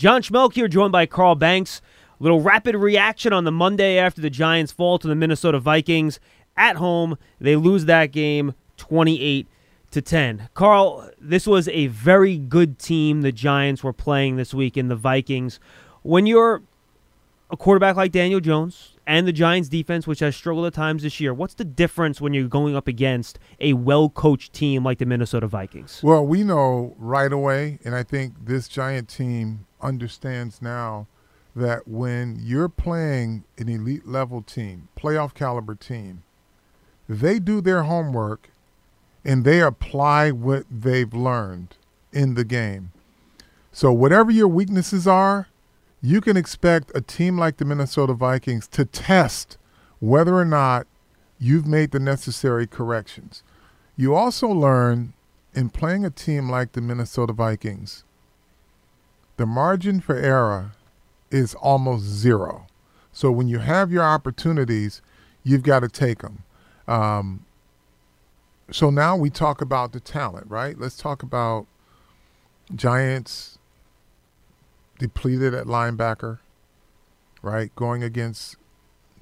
John Schmelk here, joined by Carl Banks. A little rapid reaction on the Monday after the Giants fall to the Minnesota Vikings at home. They lose that game 28 to 10. Carl, this was a very good team the Giants were playing this week in the Vikings. When you're a quarterback like Daniel Jones and the Giants defense, which has struggled at times this year, what's the difference when you're going up against a well coached team like the Minnesota Vikings? Well, we know right away, and I think this Giant team understands now that when you're playing an elite level team, playoff caliber team, they do their homework and they apply what they've learned in the game. So, whatever your weaknesses are, you can expect a team like the Minnesota Vikings to test whether or not you've made the necessary corrections. You also learn in playing a team like the Minnesota Vikings, the margin for error is almost zero. So when you have your opportunities, you've got to take them. Um, so now we talk about the talent, right? Let's talk about Giants depleted at linebacker, right? Going against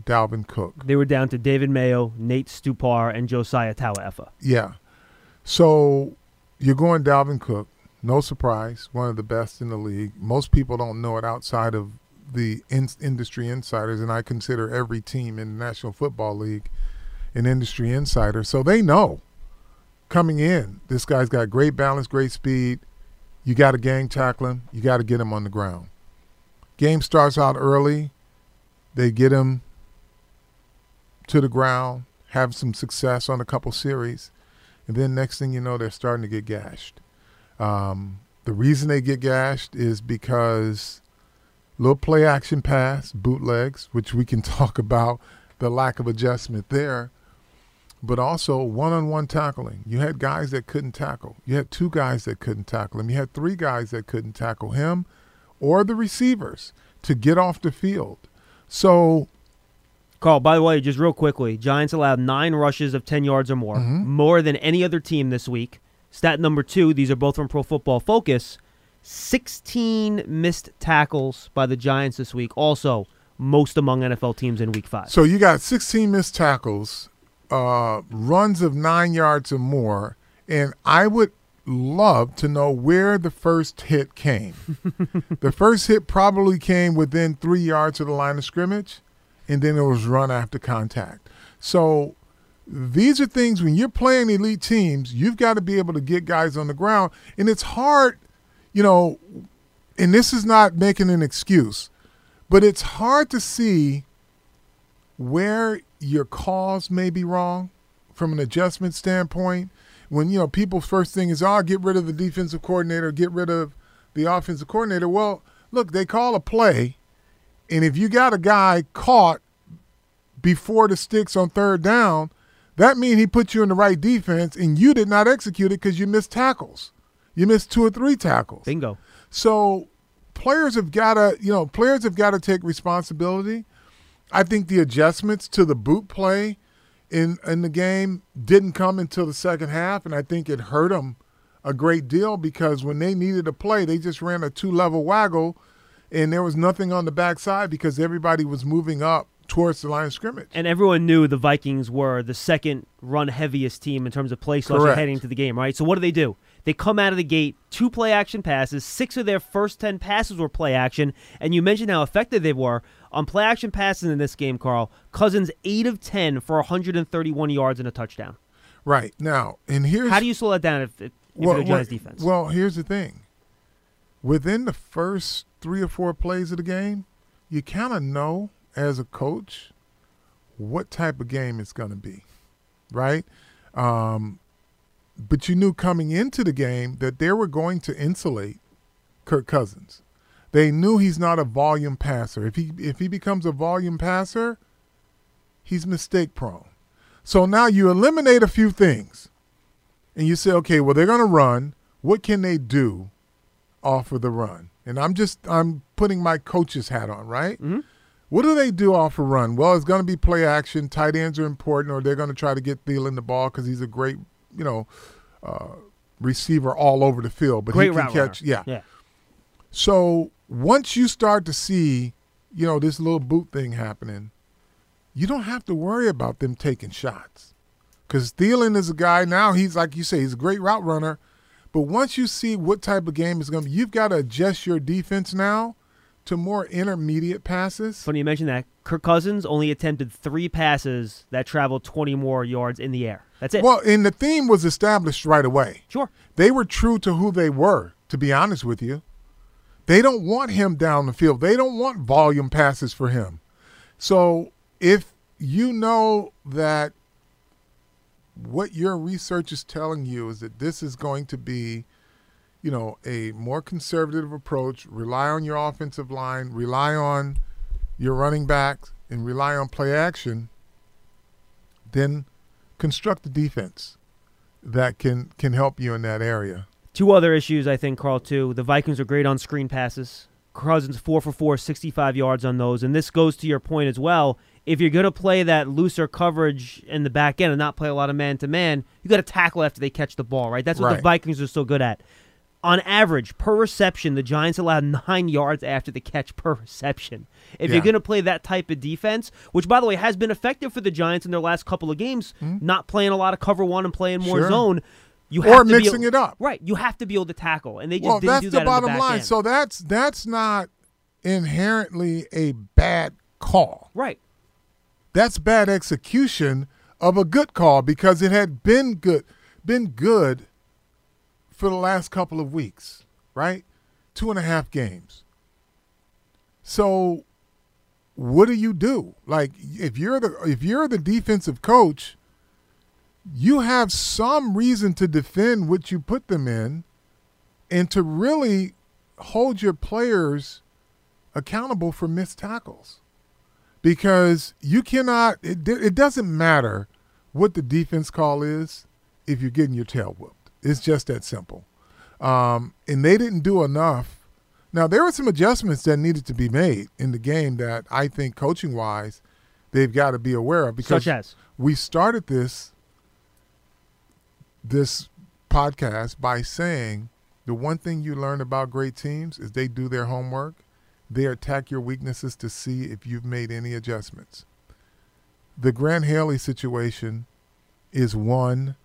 Dalvin Cook. They were down to David Mayo, Nate Stupar, and Josiah Tauaefa. Yeah. So you're going Dalvin Cook. No surprise, one of the best in the league. Most people don't know it outside of the in- industry insiders, and I consider every team in the National Football League an industry insider. So they know coming in, this guy's got great balance, great speed. You got to gang tackle him. You got to get him on the ground. Game starts out early. They get him to the ground, have some success on a couple series, and then next thing you know, they're starting to get gashed. Um, the reason they get gashed is because little play action pass, bootlegs, which we can talk about the lack of adjustment there, but also one on one tackling. You had guys that couldn't tackle. You had two guys that couldn't tackle him. You had three guys that couldn't tackle him or the receivers to get off the field. So Carl, by the way, just real quickly, Giants allowed nine rushes of 10 yards or more, Mhm. more than any other team this week. Stat number two, these are both from Pro Football Focus 16 missed tackles by the Giants this week, also most among NFL teams in week five. So you got 16 missed tackles, uh, runs of nine yards or more, and I would love to know where the first hit came. the first hit probably came within three yards of the line of scrimmage, and then it was run after contact. So these are things when you're playing elite teams, you've got to be able to get guys on the ground, and it's hard, you know. And this is not making an excuse, but it's hard to see where your cause may be wrong from an adjustment standpoint. When you know people's first thing is, "Oh, get rid of the defensive coordinator, get rid of the offensive coordinator." Well, look, they call a play, and if you got a guy caught before the sticks on third down, that means he put you in the right defense, and you did not execute it because you missed tackles. You missed two or three tackles. Bingo. So players have got to, you know, players have got to take responsibility. I think the adjustments to the boot play in in the game didn't come until the second half, and I think it hurt them a great deal because when they needed a play, they just ran a two level waggle, and there was nothing on the backside because everybody was moving up towards the line of scrimmage. And everyone knew the Vikings were the second run heaviest team in terms of play Correct. heading to the game, right? So what do they do? They come out of the gate, two play action passes. Six of their first 10 passes were play action. And you mentioned how effective they were on play action passes in this game, Carl. Cousins, 8 of 10 for 131 yards and a touchdown. Right now, and here's How do you slow that down if, if, if you're the Giants defense? Well, here's the thing. Within the first three or four plays of the game, you kind of know as a coach what type of game it's going to be, right? Um, but you knew coming into the game that they were going to insulate Kirk Cousins. They knew he's not a volume passer. If he if he becomes a volume passer, he's mistake prone. So now you eliminate a few things and you say, okay, well, they're going to run. What can they do off of the run? And I'm just, I'm putting my coach's hat on, right? Mhm. What do they do off a run? Well, it's going to be play action. Tight ends are important, or they're going to try to get Thielen the ball because he's a great, you know, uh, receiver all over the field. But Great he can catch, yeah. Yeah. So once you start to see, you know, this little boot thing happening, you don't have to worry about them taking shots. Because Thielen is a guy now, he's like you say, he's a great route runner. But once you see what type of game is going to be, you've got to adjust your defense now to more intermediate passes. Funny you mentioned that. Kirk Cousins only attempted three passes that traveled 20 more yards in the air. That's it. Well, and the theme was established right away. Sure. They were true to who they were, to be honest with you. They don't want him down the field. They don't want volume passes for him. So if you know that what your research is telling you is that this is going to be, you know, a more conservative approach, rely on your offensive line, rely on your running backs, and rely on play action, then construct a defense that can can help you in that area. Two other issues, I think, Carl, too. The Vikings are great on screen passes. Cousins, 4 for 4, 65 yards on those. And this goes to your point as well. If you're going to play that looser coverage in the back end and not play a lot of man to man, you got to tackle after they catch the ball, right? That's what Right. the Vikings are so good at. On average, per reception, the Giants allow nine yards after the catch per reception. If Yeah. you're going to play that type of defense, which, by the way, has been effective for the Giants in their last couple of games, hmm? not playing a lot of cover one and playing more? Sure. zone, you Or have to be mixing able- it up. Right, you have to be able to tackle, and they just Well, didn't that's do the that the bottom back line. end. So that's that's not inherently a bad call. right, That's bad execution of a good call because it had been good been good for the last couple of weeks, right? Two and a half games. So what do you do? Like if you're the if you're the defensive coach, you have some reason to defend what you put them in and to really hold your players accountable for missed tackles because you cannot it, it doesn't matter what the defense call is if you're getting your tail whooped it's just that simple um, and they didn't do enough now there were some adjustments that needed to be made in the game that i think coaching wise they've got to be aware of because such as we started this this podcast by saying the one thing you learn about great teams is they do their homework. They attack your weaknesses to see if you've made any adjustments. The Grant Haley situation is one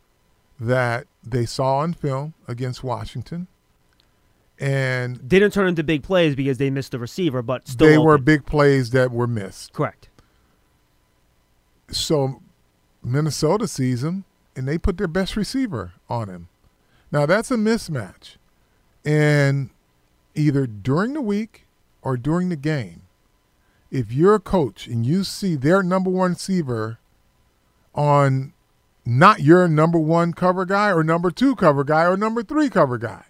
that they saw on film against Washington, and didn't turn into big plays because they missed the receiver, but still they were big plays that were missed. correct. so Minnesota sees him and they put their best receiver on him. Now that's a mismatch. And either during the week or during the game, if you're a coach and you see their number one receiver on not your number one cover guy or number two cover guy or number three cover guy,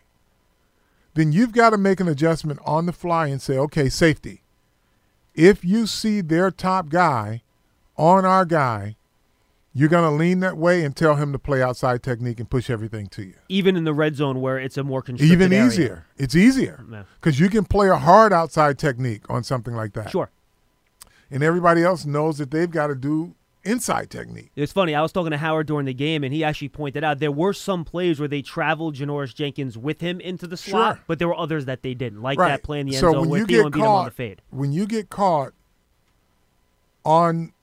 then you've got to make an adjustment on the fly and say, okay, safety. If you see their top guy on our guy, you're going to lean that way and tell him to play outside technique and push everything to you. Even in the red zone where it's a more constricted Even area. easier. It's easier Yeah. because you can play a hard outside technique on something like that. Sure. And everybody else knows that they've got to do inside technique. It's funny. I was talking to Howard during the game, and he actually pointed out there were some plays where they traveled Janoris Jenkins with him into the slot, Sure. but there were others that they didn't, like right. that play in the end so zone when where you get beat him on caught, the fade. when you get caught on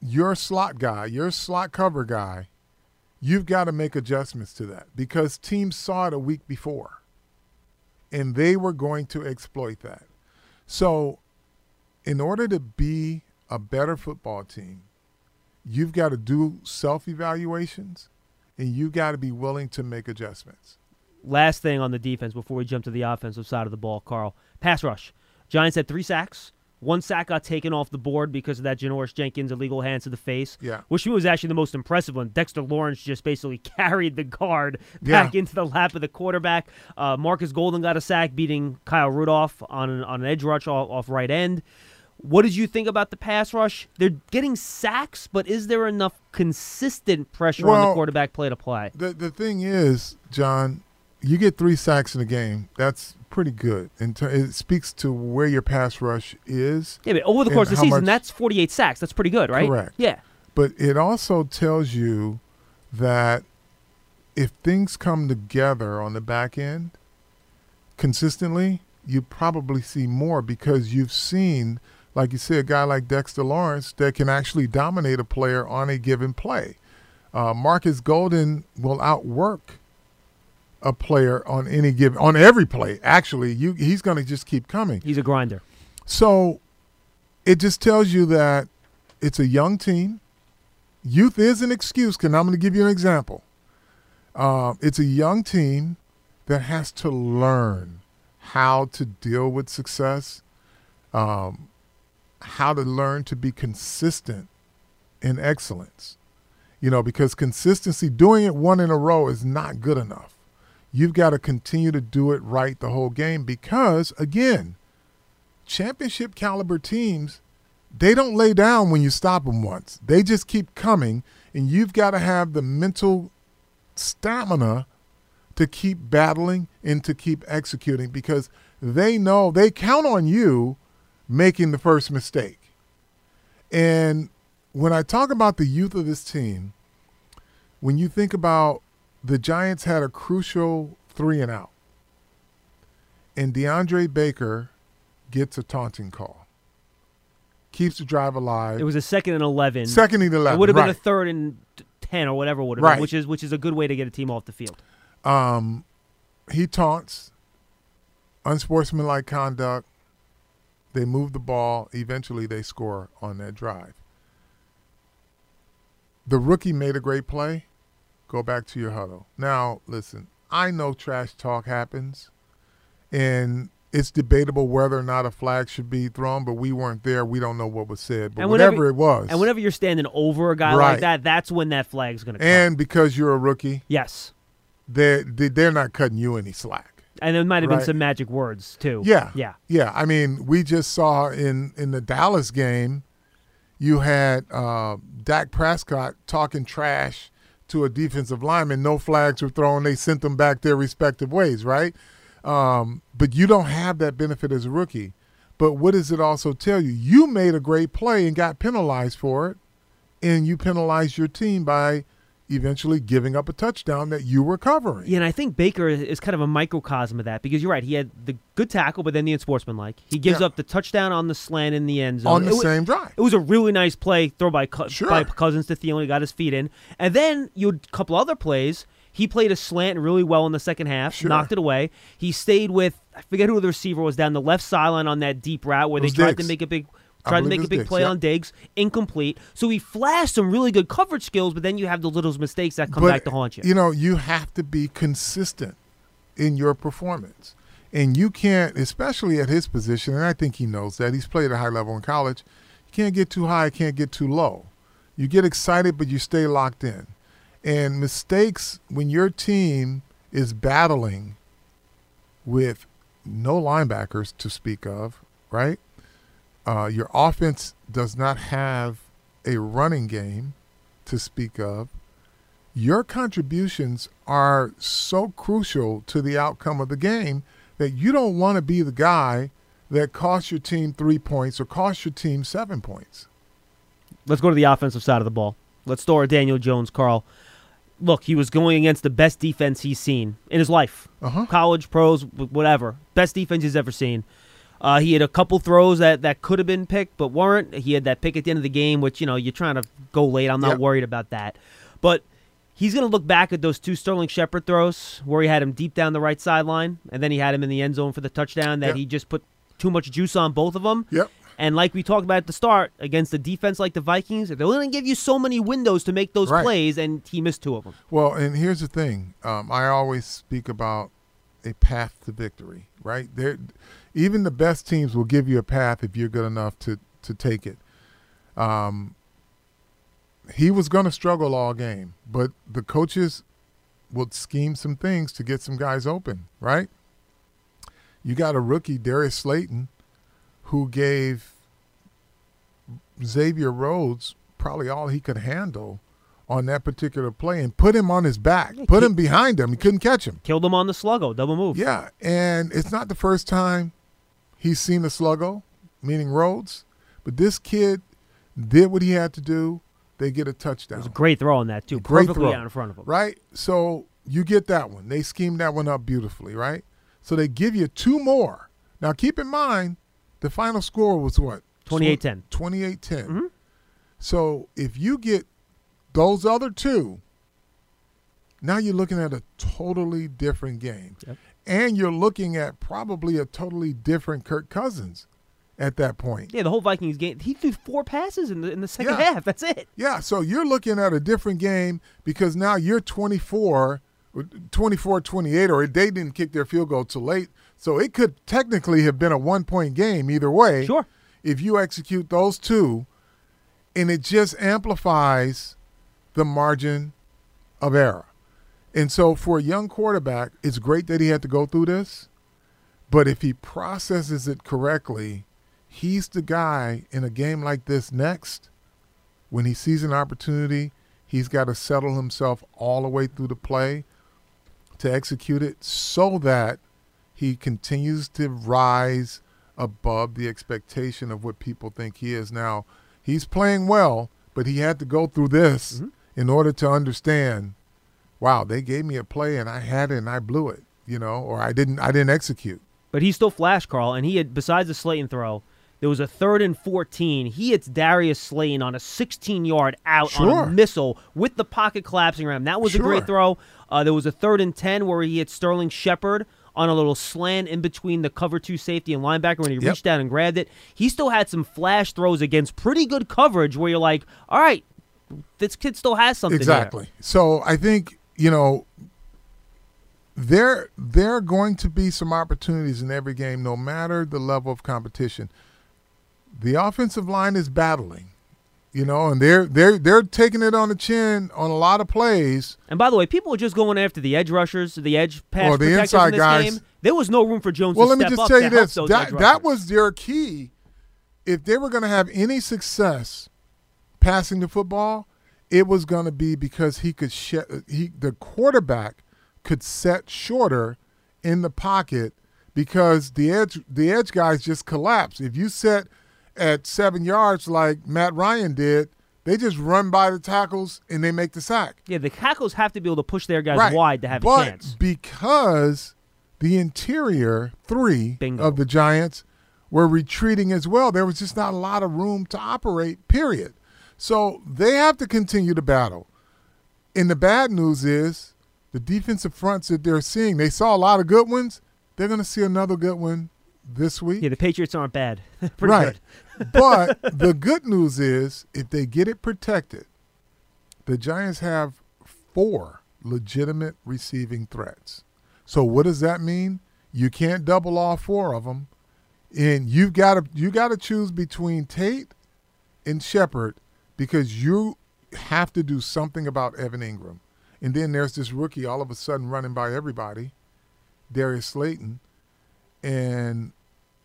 your slot guy, your slot cover guy, you've got to make adjustments to that because teams saw it a week before and they were going to exploit that. So, in order to be a better football team, you've got to do self evaluations and you've got to be willing to make adjustments. Last thing on the defense before we jump to the offensive side of the ball, Carl. Pass rush. Giants had three sacks. One sack got taken off the board because of that Janoris Jenkins illegal hands to the face. Yeah. Which was actually the most impressive one. Dexter Lawrence just basically carried the guard Yeah. back into the lap of the quarterback. Uh, Markus Golden got a sack beating Kyle Rudolph on an, on an edge rush off, off right end. What did you think about the pass rush? They're getting sacks, but is there enough consistent pressure on the quarterback play to play? The the thing is, John, you get three sacks in a game. That's pretty good. And ter- it speaks to where your pass rush is. Yeah, but over the course of the season, much- that's 48 sacks. That's pretty good, right? Correct. Yeah. But it also tells you that if things come together on the back end consistently, you probably see more because you've seen, like you see a guy like Dexter Lawrence that can actually dominate a player on a given play. Uh, Markus Golden will outwork a player on any given on every play. Actually, you he's going to just keep coming. He's a grinder. So it just tells you that it's a young team. Youth is an excuse, and I'm going to give you an example. Uh, it's a young team that has to learn how to deal with success, um, how to learn to be consistent in excellence. You know, because consistency, doing it one in a row is not good enough. You've got to continue to do it right the whole game because, again, championship caliber teams, they don't lay down when you stop them once. They just keep coming, and you've got to have the mental stamina to keep battling and to keep executing because they know they count on you making the first mistake. And when I talk about the youth of this team, when you think about the Giants had a crucial three and out, and DeAndre Baker gets a taunting call, keeps the drive alive. It was a second and eleven. Second and eleven. It would have right. been a third and ten or whatever it would have Right. been, which is which is a good way to get a team off the field. Um, he taunts, unsportsmanlike conduct. They move the ball. Eventually, they score on that drive. The rookie made a great play. Go back to your huddle. Now, listen, I know trash talk happens, and it's debatable whether or not a flag should be thrown, but we weren't there. We don't know what was said. But whenever- whatever it was. And whenever you're standing over a guy Right. like that, that's when that flag's going to come. and because you're a rookie, yes. they're, they're not cutting you any slack. And there might have been Right. some magic words too. Yeah. Yeah. Yeah, I mean, we just saw in in the Dallas game, you had uh, Dak Prescott talking trash to a defensive lineman. No flags were thrown. They sent them back their respective ways, right? Um, but you don't have that benefit as a rookie. But what does it also tell you? You made a great play and got penalized for it, and you penalized your team by eventually giving up a touchdown that you were covering. Yeah, and I think Baker is- kind of a microcosm of that because you're right. He had the good tackle, but then the unsportsmanlike. He gives Yeah. up the touchdown on the slant in the end zone. On the It same drive. It was a really nice play throw by Sure. by Cousins to Thielen. He got his feet in, and then you had a couple other plays. He played a slant really well in the second half, Sure. knocked it away. He stayed with I forget who the receiver was down the left sideline on that deep route where they tried Diggs. to make a big tried to make a big Diggs, play yep. on Diggs, incomplete. So he flashed some really good coverage skills, but then you have those little mistakes that come But, back to haunt you. You know, you have to be consistent in your performance. And you can't, especially at his position, and I think he knows that. He's played at a high level in college. You can't get too high, can't get too low. You get excited, but you stay locked in. And mistakes, when your team is battling with no linebackers to speak of, right? Uh, your offense does not have a running game to speak of your contributions are so crucial to the outcome of the game that you don't want to be the guy that costs your team three points or costs your team seven points. Let's go to the offensive side of the ball. Let's with Daniel Jones, Carl. Look, he was going against the best defense he's seen in his life. Uh-huh. College, pros, whatever. Best defense he's ever seen. Uh, he had a couple throws that, that could have been picked, but weren't. He had that pick at the end of the game, which, you know, you're trying to go late. I'm not Yep. worried about that. But he's going to look back at those two Sterling Shepard throws where he had him deep down the right sideline, and then he had him in the end zone for the touchdown that Yep. he just put too much juice on both of them. Yep. And like we talked about at the start, against a defense like the Vikings, they're going to give you so many windows to make those Right. plays, and he missed two of them. Well, and here's the thing. Um, I always speak about a path to victory, right? There, even the best teams will give you a path if you're good enough to to take it. Um, he was going to struggle all game, but the coaches would scheme some things to get some guys open, right? You got a rookie, Darius Slayton, who gave Xavier Rhodes probably all he could handle on that particular play and put him on his back, Yeah, put him behind him. He couldn't catch him. Killed him on the sluggo, double move. Yeah, and it's not the first time he's seen the sluggo, meaning Rhodes, but this kid did what he had to do. They get a touchdown. It was a great throw on that, too. Great Perfectly throw. out in front of him. right? So you get that one. They schemed that one up beautifully, right? So they give you two more Now, keep in mind, the final score was what? 28-10. 28 10. Mhm. So if you get those other two, now you're looking at a totally different game. Yep. And you're looking at probably a totally different Kirk Cousins at that point. Yeah, the whole Vikings game. He threw four passes in the in the second Yeah. half. That's it. Yeah, so you're looking at a different game because now you're 24, 24 28, or they didn't kick their field goal too late. So it could technically have been a one point game either way. Sure. If you execute those two, and it just amplifies the margin of error. And so for a young quarterback, it's great that he had to go through this. But if he processes it correctly, he's the guy in a game like this next when he sees an opportunity, he's got to settle himself all the way through the play to execute it so that he continues to rise above the expectation of what people think he is. Now, he's playing well, but he had to go through this Mhm. in order to understand, wow, they gave me a play and I had it and I blew it, you know, or I didn't I didn't execute. But he still flashed, Carl, and he had besides the Slayton throw, there was a third and fourteen. He hits Darius Slayton on a sixteen yard out on a missile with the pocket collapsing around. That was a great throw. Uh, there was a third and ten where he hit Sterling Shepard on a little slant in between the cover two safety and linebacker when he Yep. reached down and grabbed it. He still had some flash throws against pretty good coverage where you're like, all right, this kid still has something. here." Exactly. So I think you know there there are going to be some opportunities in every game, no matter the level of competition. The offensive line is battling, you know, and they're they're they're taking it on the chin on a lot of plays. And by the way, people were just going after the edge rushers, the edge oh, pass Or the protectors inside in this guys. game. There was no room for Jones Well, to let me just tell you this: that that was their key. If they were going to have any success passing the football, it was going to be because he could sh- he the quarterback could set shorter in the pocket because the edge the edge guys just collapse. If you set at seven yards like Matt Ryan did, they just run by the tackles and they make the sack. Yeah, the tackles have to be able to push their guys Right. wide to have but a chance. because the interior three Bingo. of the Giants were retreating as well, there was just not a lot of room to operate, period. So they have to continue to battle. And the bad news is the defensive fronts that they're seeing, they saw a lot of good ones. They're going to see another good one this week. Yeah, the Patriots aren't bad. Right. but the good news is if they get it protected, the Giants have four legitimate receiving threats. So what does that mean? You can't double all four of them, and you've got to you got to choose between Tate and Shepard because you have to do something about Evan Engram. And then there's this rookie all of a sudden running by everybody, Darius Slayton, and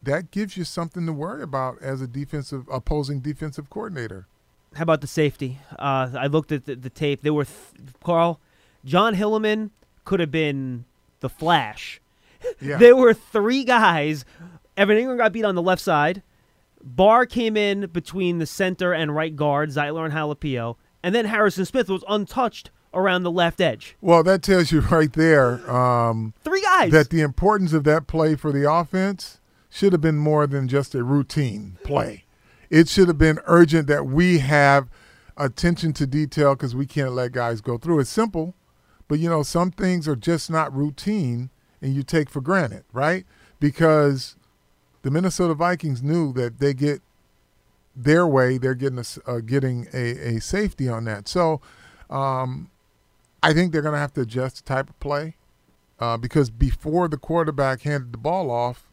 that gives you something to worry about as a defensive opposing defensive coordinator. How about the safety? Uh, I looked at the, the tape. There were th- Carl, Jon Hilliman could have been the Flash. Yeah. There were three guys. Evan Engram got beat on the left side. Barr came in between the center and right guard, Zeitler and Halapio, and then Harrison Smith was untouched around the left edge. well, that tells you right there um, Three guys. that the importance of that play for the offense should have been more than just a routine play. It should have been urgent that we have attention to detail because we can't let guys go through. It's simple, but you know some things are just not routine, and you take for granted, right? Because the Minnesota Vikings knew that they get their way, they're getting a, uh, getting a, a safety on that. So um, I think they're going to have to adjust the type of play uh, because before the quarterback handed the ball off,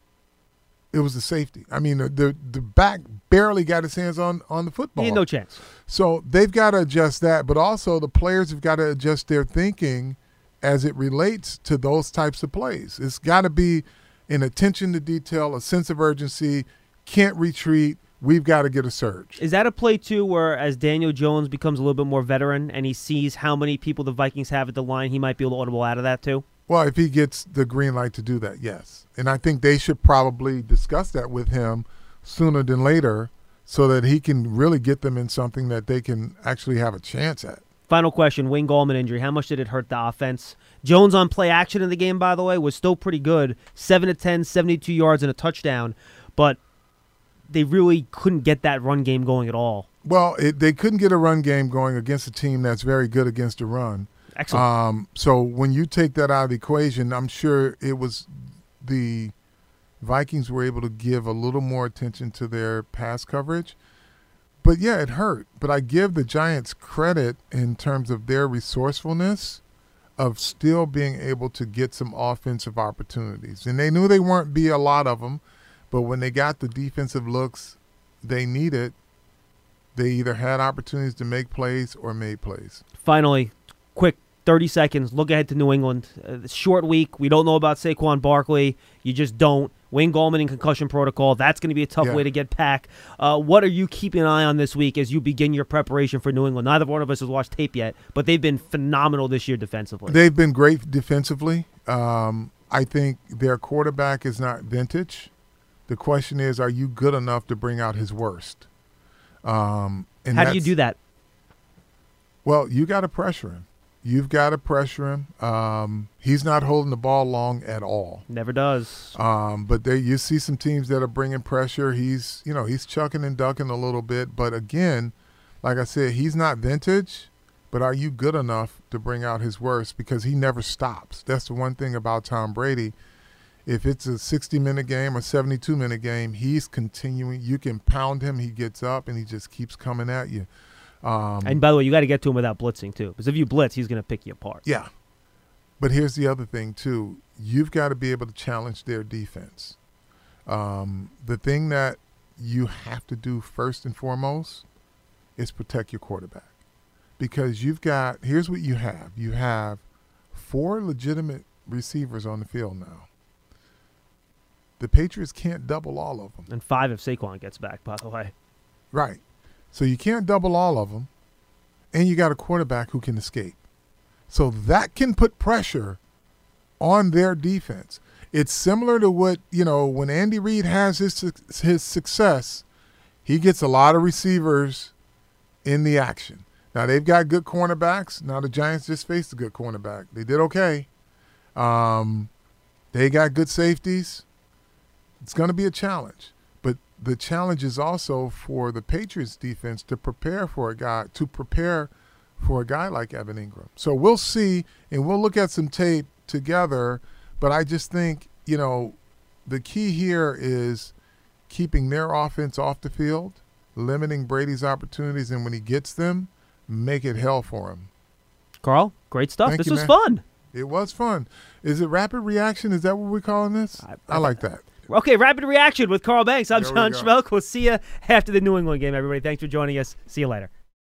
it was the safety. I mean, the, the the back barely got his hands on on the he football. had no chance. So they've got to adjust that, but also the players have got to adjust their thinking as it relates to those types of plays. It's got to be an attention to detail, a sense of urgency. Can't retreat. We've got to get a surge. Is that a play too, where as Daniel Jones becomes a little bit more veteran and he sees how many people the Vikings have at the line, he might be able to audible out of that too? Well, if he gets the green light to do that, yes. And I think they should probably discuss that with him sooner than later so that he can really get them in something that they can actually have a chance at. Final question: Wayne Gallman injury. How much did it hurt the offense? Jones on play action in the game, by the way, was still pretty good. Seven to 10, 72 yards and a touchdown, but they really couldn't get that run game going at all. Well, it, they couldn't get a run game going against a team that's very good against the run. Excellent. Um, so when you take that out of the equation, I'm sure it was the Vikings were able to give a little more attention to their pass coverage. But yeah, it hurt. But I give the Giants credit in terms of their resourcefulness of still being able to get some offensive opportunities. And they knew they weren't be a lot of them, but when they got the defensive looks they needed, they either had opportunities to make plays or made plays. Finally, quick 30 seconds. Look ahead to New England. Uh, short week. We don't know about Saquon Barkley. You just don't. Wayne Gallman in concussion protocol. That's going to be a tough Yeah. way to get back. Uh, what are you keeping an eye on this week as you begin your preparation for New England? Neither one of us has watched tape yet, but they've been phenomenal this year defensively. They've been great defensively. Um, I think their quarterback is not vintage. The question is, are you good enough to bring out his worst? Um, and How do you do that? Well, you got to pressure him. You've got to pressure him. Um, he's not holding the ball long at all. Never does. Um, but there, you see some teams that are bringing pressure. He's, you know, he's chucking and ducking a little bit. But again, like I said, he's not vintage. But are you good enough to bring out his worst? Because he never stops. That's the one thing about Tom Brady. If it's a 60 minute game or 72 minute game, he's continuing. You can pound him. He gets up and he just keeps coming at you. Um, And by the way, you got to get to him without blitzing too, because if you blitz, he's going to pick you apart. yeah. But here's the other thing too. You've got to be able to challenge their defense. Um, the thing that you have to do first and foremost is protect your quarterback. Because you've got here's what you have. You have four legitimate receivers on the field now. The Patriots can't double all of them. And five if Saquon gets back. By the way, Right. So you can't double all of them, and you got a quarterback who can escape. So that can put pressure on their defense. It's similar to what you know when Andy Reid has his his success, he gets a lot of receivers in the action. Now they've got good cornerbacks. Now the Giants just faced a good cornerback. They did okay. Um, they got good safeties. It's going to be a challenge. The challenge is also for the Patriots defense to prepare for a guy to prepare for a guy like Evan Engram. So we'll see and we'll look at some tape together, but I just think, you know, the key here is keeping their offense off the field, limiting Brady's opportunities and when he gets them, make it hell for him. Carl, great stuff. Thank this you, was man. fun. It was fun. Is it rapid reaction? Is that what we're calling this? I- I, like that. Okay, rapid reaction with Carl Banks. I'm There John. Schmelk. We'll see you after the New England game, everybody. Thanks for joining us. See you later.